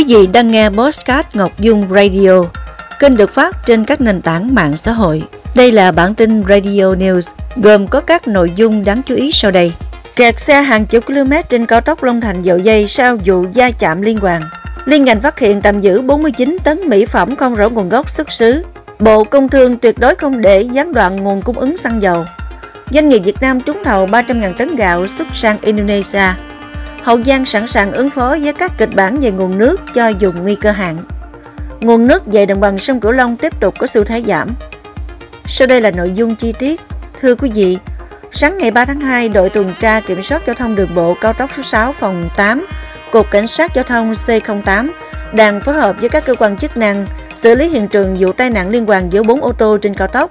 Quý vị đang nghe Postcard Ngọc Dung Radio, kênh được phát trên các nền tảng mạng xã hội. Đây là bản tin Radio News, gồm có các nội dung đáng chú ý sau đây. Kẹt xe hàng chục km trên cao tốc Long Thành Dậu Dây sau vụ va chạm liên hoàn. Liên ngành phát hiện tạm giữ 49 tấn mỹ phẩm không rõ nguồn gốc xuất xứ. Bộ Công Thương tuyệt đối không để gián đoạn nguồn cung ứng xăng dầu. Doanh nghiệp Việt Nam trúng thầu 300.000 tấn gạo xuất sang Indonesia. Hậu Giang sẵn sàng ứng phó với các kịch bản về nguồn nước cho vùng nguy cơ hạn. Nguồn nước về đồng bằng sông Cửu Long tiếp tục có xu thế giảm. Sau đây là nội dung chi tiết. Thưa quý vị, sáng ngày 3 tháng 2, đội tuần tra kiểm soát giao thông đường bộ cao tốc số 6 phòng 8, Cục Cảnh sát Giao thông C08 đang phối hợp với các cơ quan chức năng xử lý hiện trường vụ tai nạn liên quan giữa 4 ô tô trên cao tốc.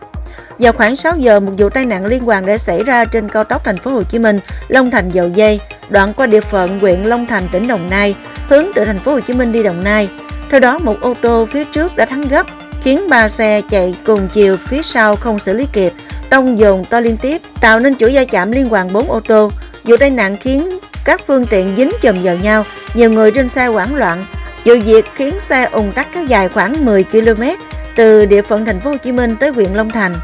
Vào khoảng 6 giờ, một vụ tai nạn liên quan đã xảy ra trên cao tốc thành phố Hồ Chí Minh, Long Thành Dầu Dây, đoạn qua địa phận huyện Long Thành, tỉnh Đồng Nai, hướng từ thành phố Hồ Chí Minh đi Đồng Nai. Theo đó, một ô tô phía trước đã thắng gấp, khiến ba xe chạy cùng chiều phía sau không xử lý kịp, tông dồn to liên tiếp, tạo nên chuỗi va chạm liên hoàn 4 ô tô. Vụ tai nạn khiến các phương tiện dính chùm vào nhau, nhiều người trên xe hoảng loạn. Vụ việc khiến xe ùn tắc kéo dài khoảng 10 km từ địa phận thành phố Hồ Chí Minh tới huyện Long Thành.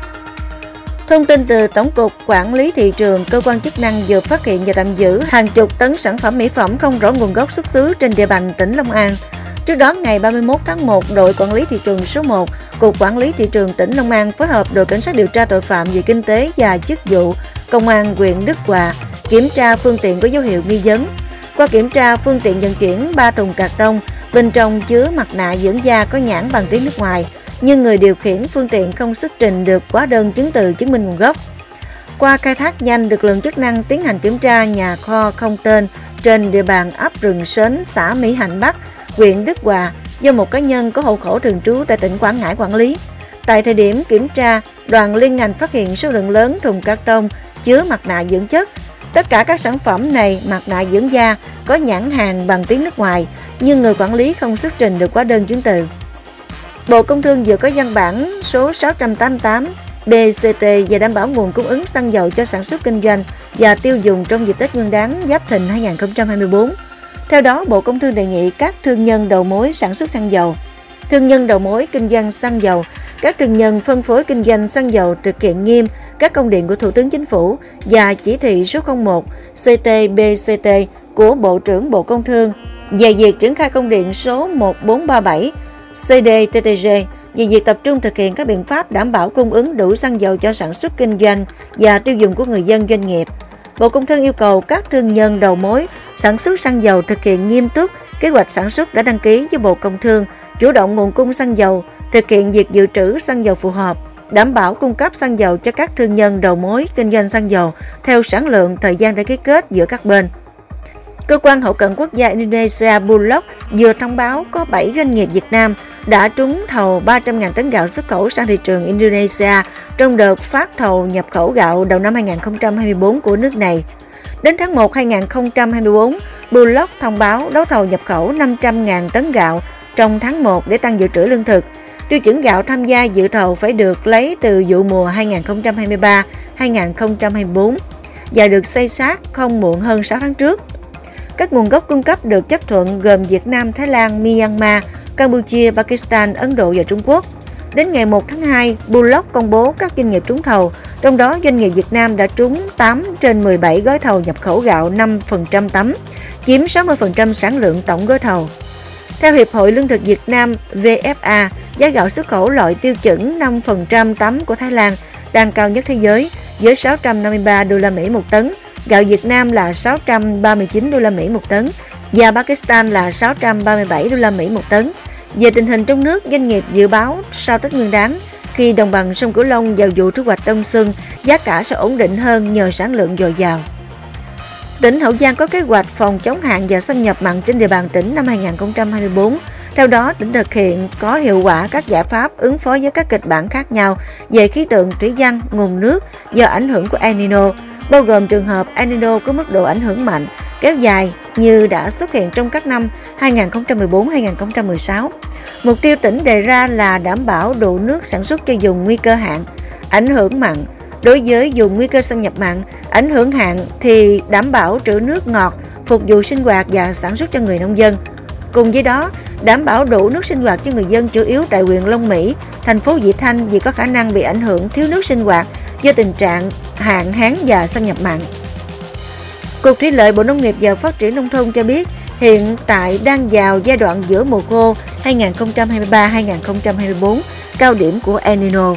Thông tin từ Tổng cục Quản lý Thị trường, cơ quan chức năng vừa phát hiện và tạm giữ hàng chục tấn sản phẩm mỹ phẩm không rõ nguồn gốc xuất xứ trên địa bàn tỉnh Long An. Trước đó, ngày 31 tháng 1, đội quản lý thị trường số 1, Cục Quản lý Thị trường tỉnh Long An phối hợp đội cảnh sát điều tra tội phạm về kinh tế và chức vụ, Công an huyện Đức Hòa kiểm tra phương tiện có dấu hiệu nghi vấn. Qua kiểm tra, phương tiện vận chuyển 3 thùng cạc tông, bên trong chứa mặt nạ dưỡng da có nhãn bằng tiếng nước ngoài, nhưng người điều khiển phương tiện không xuất trình được hóa đơn chứng từ chứng minh nguồn gốc. Qua khai thác nhanh, lực lượng chức năng tiến hành kiểm tra nhà kho không tên trên địa bàn ấp Rừng Sến, xã Mỹ Hạnh Bắc, huyện Đức Hòa do một cá nhân có hộ khẩu thường trú tại tỉnh Quảng Ngãi quản lý. Tại thời điểm kiểm tra, đoàn liên ngành phát hiện số lượng lớn thùng cát tông chứa mặt nạ dưỡng chất. Tất cả các sản phẩm này, mặt nạ dưỡng da, có nhãn hàng bằng tiếng nước ngoài, nhưng người quản lý không xuất trình được hóa đơn chứng từ. Bộ Công Thương vừa có văn bản số 688 BCT về đảm bảo nguồn cung ứng xăng dầu cho sản xuất kinh doanh và tiêu dùng trong dịp Tết Nguyên đán Giáp Thìn 2024. Theo đó, Bộ Công Thương đề nghị các thương nhân đầu mối sản xuất xăng dầu, thương nhân đầu mối kinh doanh xăng dầu, các thương nhân phân phối kinh doanh xăng dầu thực hiện nghiêm các công điện của Thủ tướng Chính phủ và chỉ thị số 01 CT-BCT của Bộ trưởng Bộ Công Thương về việc triển khai công điện số 1437 CDTTG về việc tập trung thực hiện các biện pháp đảm bảo cung ứng đủ xăng dầu cho sản xuất kinh doanh và tiêu dùng của người dân doanh nghiệp. Bộ Công Thương yêu cầu các thương nhân đầu mối sản xuất xăng dầu thực hiện nghiêm túc kế hoạch sản xuất đã đăng ký với Bộ Công Thương, chủ động nguồn cung xăng dầu, thực hiện việc dự trữ xăng dầu phù hợp, đảm bảo cung cấp xăng dầu cho các thương nhân đầu mối kinh doanh xăng dầu theo sản lượng thời gian đã ký kết giữa các bên. Cơ quan hậu cần quốc gia Indonesia Bulog vừa thông báo có 7 doanh nghiệp Việt Nam đã trúng thầu 300.000 tấn gạo xuất khẩu sang thị trường Indonesia trong đợt phát thầu nhập khẩu gạo đầu năm 2024 của nước này. Đến tháng 1 2024, Bulog thông báo đấu thầu nhập khẩu 500.000 tấn gạo trong tháng 1 để tăng dự trữ lương thực. Tiêu chuẩn gạo tham gia dự thầu phải được lấy từ vụ mùa 2023-2024 và được xây sát không muộn hơn 6 tháng trước. Các nguồn gốc cung cấp được chấp thuận gồm Việt Nam, Thái Lan, Myanmar, Campuchia, Pakistan, Ấn Độ và Trung Quốc. Đến ngày 1 tháng 2, Bullock công bố các doanh nghiệp trúng thầu, trong đó doanh nghiệp Việt Nam đã trúng 8 trên 17 gói thầu nhập khẩu gạo 5% tấm, chiếm 60% sản lượng tổng gói thầu. Theo Hiệp hội Lương thực Việt Nam VFA, giá gạo xuất khẩu loại tiêu chuẩn 5% tấm của Thái Lan đang cao nhất thế giới với 653 đô la Mỹ một tấn, gạo Việt Nam là 639 đô la Mỹ một tấn và Pakistan là 637 đô la Mỹ một tấn. Về tình hình trong nước, doanh nghiệp dự báo sau Tết Nguyên đán, khi đồng bằng sông Cửu Long vào vụ thu hoạch đông xuân, giá cả sẽ ổn định hơn nhờ sản lượng dồi dào. Tỉnh Hậu Giang có kế hoạch phòng chống hạn và xâm nhập mặn trên địa bàn tỉnh năm 2024. Theo đó, tỉnh thực hiện có hiệu quả các giải pháp ứng phó với các kịch bản khác nhau về khí tượng thủy văn, nguồn nước do ảnh hưởng của El Nino, bao gồm trường hợp El Nino có mức độ ảnh hưởng mạnh, kéo dài như đã xuất hiện trong các năm 2014-2016. Mục tiêu tỉnh đề ra là đảm bảo đủ nước sản xuất cho dùng nguy cơ hạn, ảnh hưởng mặn. Đối với dùng nguy cơ xâm nhập mặn, ảnh hưởng hạn thì đảm bảo trữ nước ngọt, phục vụ sinh hoạt và sản xuất cho người nông dân. Cùng với đó, đảm bảo đủ nước sinh hoạt cho người dân chủ yếu tại huyện Long Mỹ, thành phố Vị Thanh vì có khả năng bị ảnh hưởng thiếu nước sinh hoạt do tình trạng hạn hán và xâm nhập mặn. Cục Thủy lợi Bộ Nông nghiệp và Phát triển Nông thôn cho biết hiện tại đang vào giai đoạn giữa mùa khô 2023-2024, cao điểm của El Nino.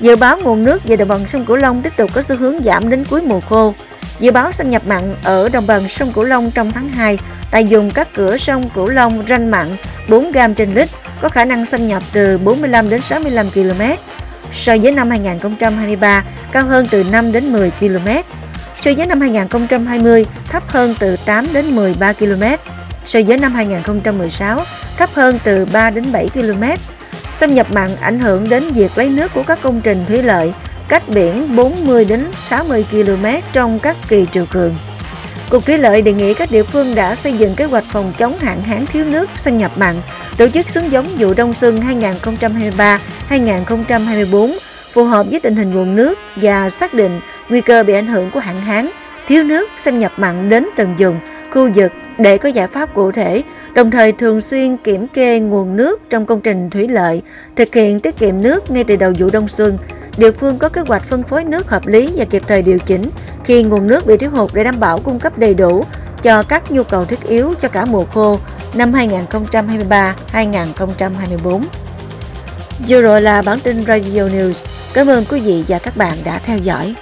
Dự báo nguồn nước về đồng bằng sông Cửu Long tiếp tục có xu hướng giảm đến cuối mùa khô. Dự báo xâm nhập mặn ở đồng bằng sông Cửu Long trong tháng 2 tại dùng các cửa sông Cửu Long ranh mặn 4 gam trên lít có khả năng xâm nhập từ 45 đến 65 km. So với năm 2023, cao hơn từ 5 đến 10 km. So với năm 2020, thấp hơn từ 8 đến 13 km. So với năm 2016, thấp hơn từ 3 đến 7 km. Xâm nhập mặn ảnh hưởng đến việc lấy nước của các công trình thủy lợi cách biển 40 đến 60 km trong các kỳ triều cường. Cục Thủy lợi đề nghị các địa phương đã xây dựng kế hoạch phòng chống hạn hán thiếu nước, xâm nhập mặn, tổ chức xuống giống vụ đông xuân 2023-2024 phù hợp với tình hình nguồn nước và xác định nguy cơ bị ảnh hưởng của hạn hán, thiếu nước, xâm nhập mặn đến từng vùng, khu vực để có giải pháp cụ thể, đồng thời thường xuyên kiểm kê nguồn nước trong công trình thủy lợi, thực hiện tiết kiệm nước ngay từ đầu vụ đông xuân. Địa phương có kế hoạch phân phối nước hợp lý và kịp thời điều chỉnh khi nguồn nước bị thiếu hụt để đảm bảo cung cấp đầy đủ cho các nhu cầu thiết yếu cho cả mùa khô năm 2023-2024. Vừa rồi là bản tin Radio News. Cảm ơn quý vị và các bạn đã theo dõi.